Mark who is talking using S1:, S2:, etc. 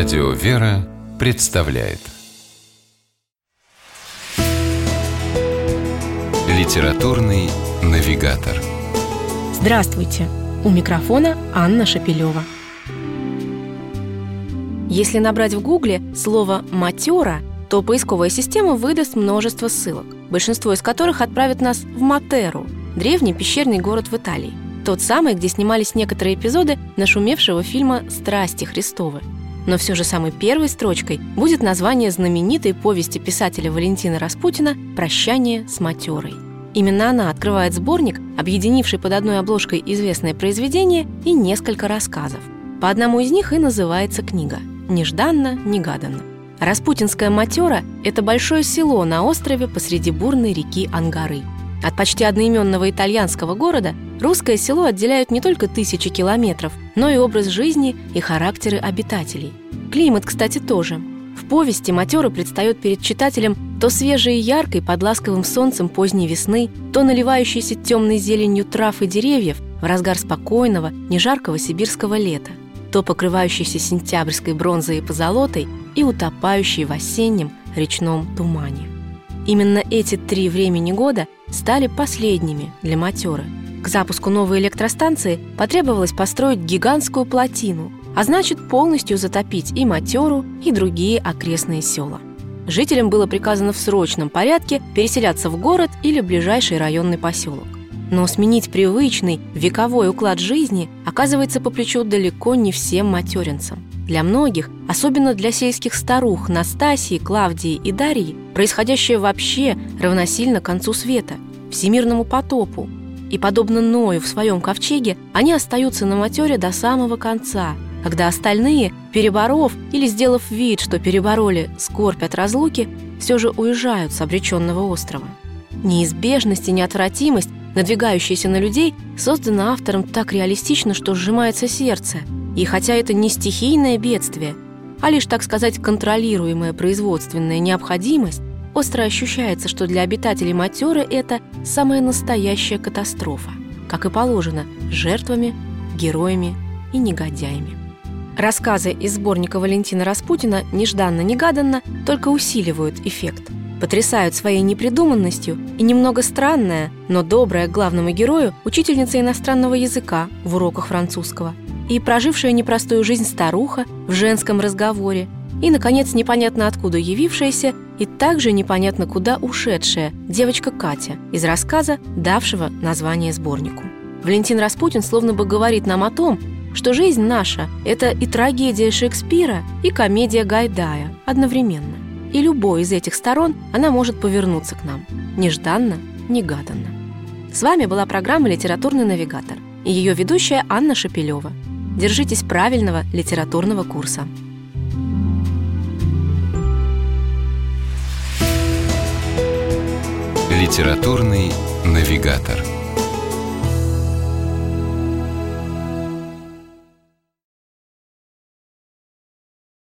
S1: Радио «Вера» представляет Литературный навигатор
S2: Здравствуйте! У микрофона Анна Шапилева. Если набрать в гугле слово «матера», то поисковая система выдаст множество ссылок, большинство из которых отправит нас в Матеру, древний пещерный город в Италии. Тот самый, где снимались некоторые эпизоды нашумевшего фильма «Страсти Христовы». Но все же самой первой строчкой будет название знаменитой повести писателя Валентина Распутина «Прощание с матерой». Именно она открывает сборник, объединивший под одной обложкой известное произведение и несколько рассказов. По одному из них и называется книга «Нежданно-негаданно». Распутинская матера – это большое село на острове посреди бурной реки Ангары. От почти одноименного итальянского города русское село отделяют не только тысячи километров, но и образ жизни и характеры обитателей. Климат, кстати, тоже. В повести матеры предстает перед читателем то свежей и яркой под ласковым солнцем поздней весны, то наливающейся темной зеленью трав и деревьев в разгар спокойного, нежаркого сибирского лета, то покрывающейся сентябрьской бронзой и позолотой и утопающей в осеннем речном тумане. Именно эти три времени года стали последними для матеры – к запуску новой электростанции потребовалось построить гигантскую плотину, а значит полностью затопить и Матеру, и другие окрестные села. Жителям было приказано в срочном порядке переселяться в город или ближайший районный поселок. Но сменить привычный вековой уклад жизни оказывается по плечу далеко не всем материнцам. Для многих, особенно для сельских старух Настасии, Клавдии и Дарьи, происходящее вообще равносильно концу света, всемирному потопу, и, подобно Ною в своем ковчеге, они остаются на матере до самого конца, когда остальные, переборов или сделав вид, что перебороли скорбь от разлуки, все же уезжают с обреченного острова. Неизбежность и неотвратимость, надвигающиеся на людей, созданы автором так реалистично, что сжимается сердце. И хотя это не стихийное бедствие, а лишь, так сказать, контролируемая производственная необходимость, Остро ощущается, что для обитателей Матеры это самая настоящая катастрофа, как и положено, жертвами, героями и негодяями. Рассказы из сборника Валентина Распутина «Нежданно-негаданно» только усиливают эффект, потрясают своей непридуманностью и немного странная, но добрая главному герою учительница иностранного языка в уроках французского и прожившая непростую жизнь старуха в женском разговоре – и, наконец, непонятно откуда явившаяся и также непонятно куда ушедшая девочка Катя из рассказа, давшего название сборнику. Валентин Распутин словно бы говорит нам о том, что жизнь наша – это и трагедия Шекспира, и комедия Гайдая одновременно. И любой из этих сторон она может повернуться к нам. Нежданно, негаданно. С вами была программа «Литературный навигатор» и ее ведущая Анна Шапилева. Держитесь правильного литературного курса.
S1: Литературный навигатор.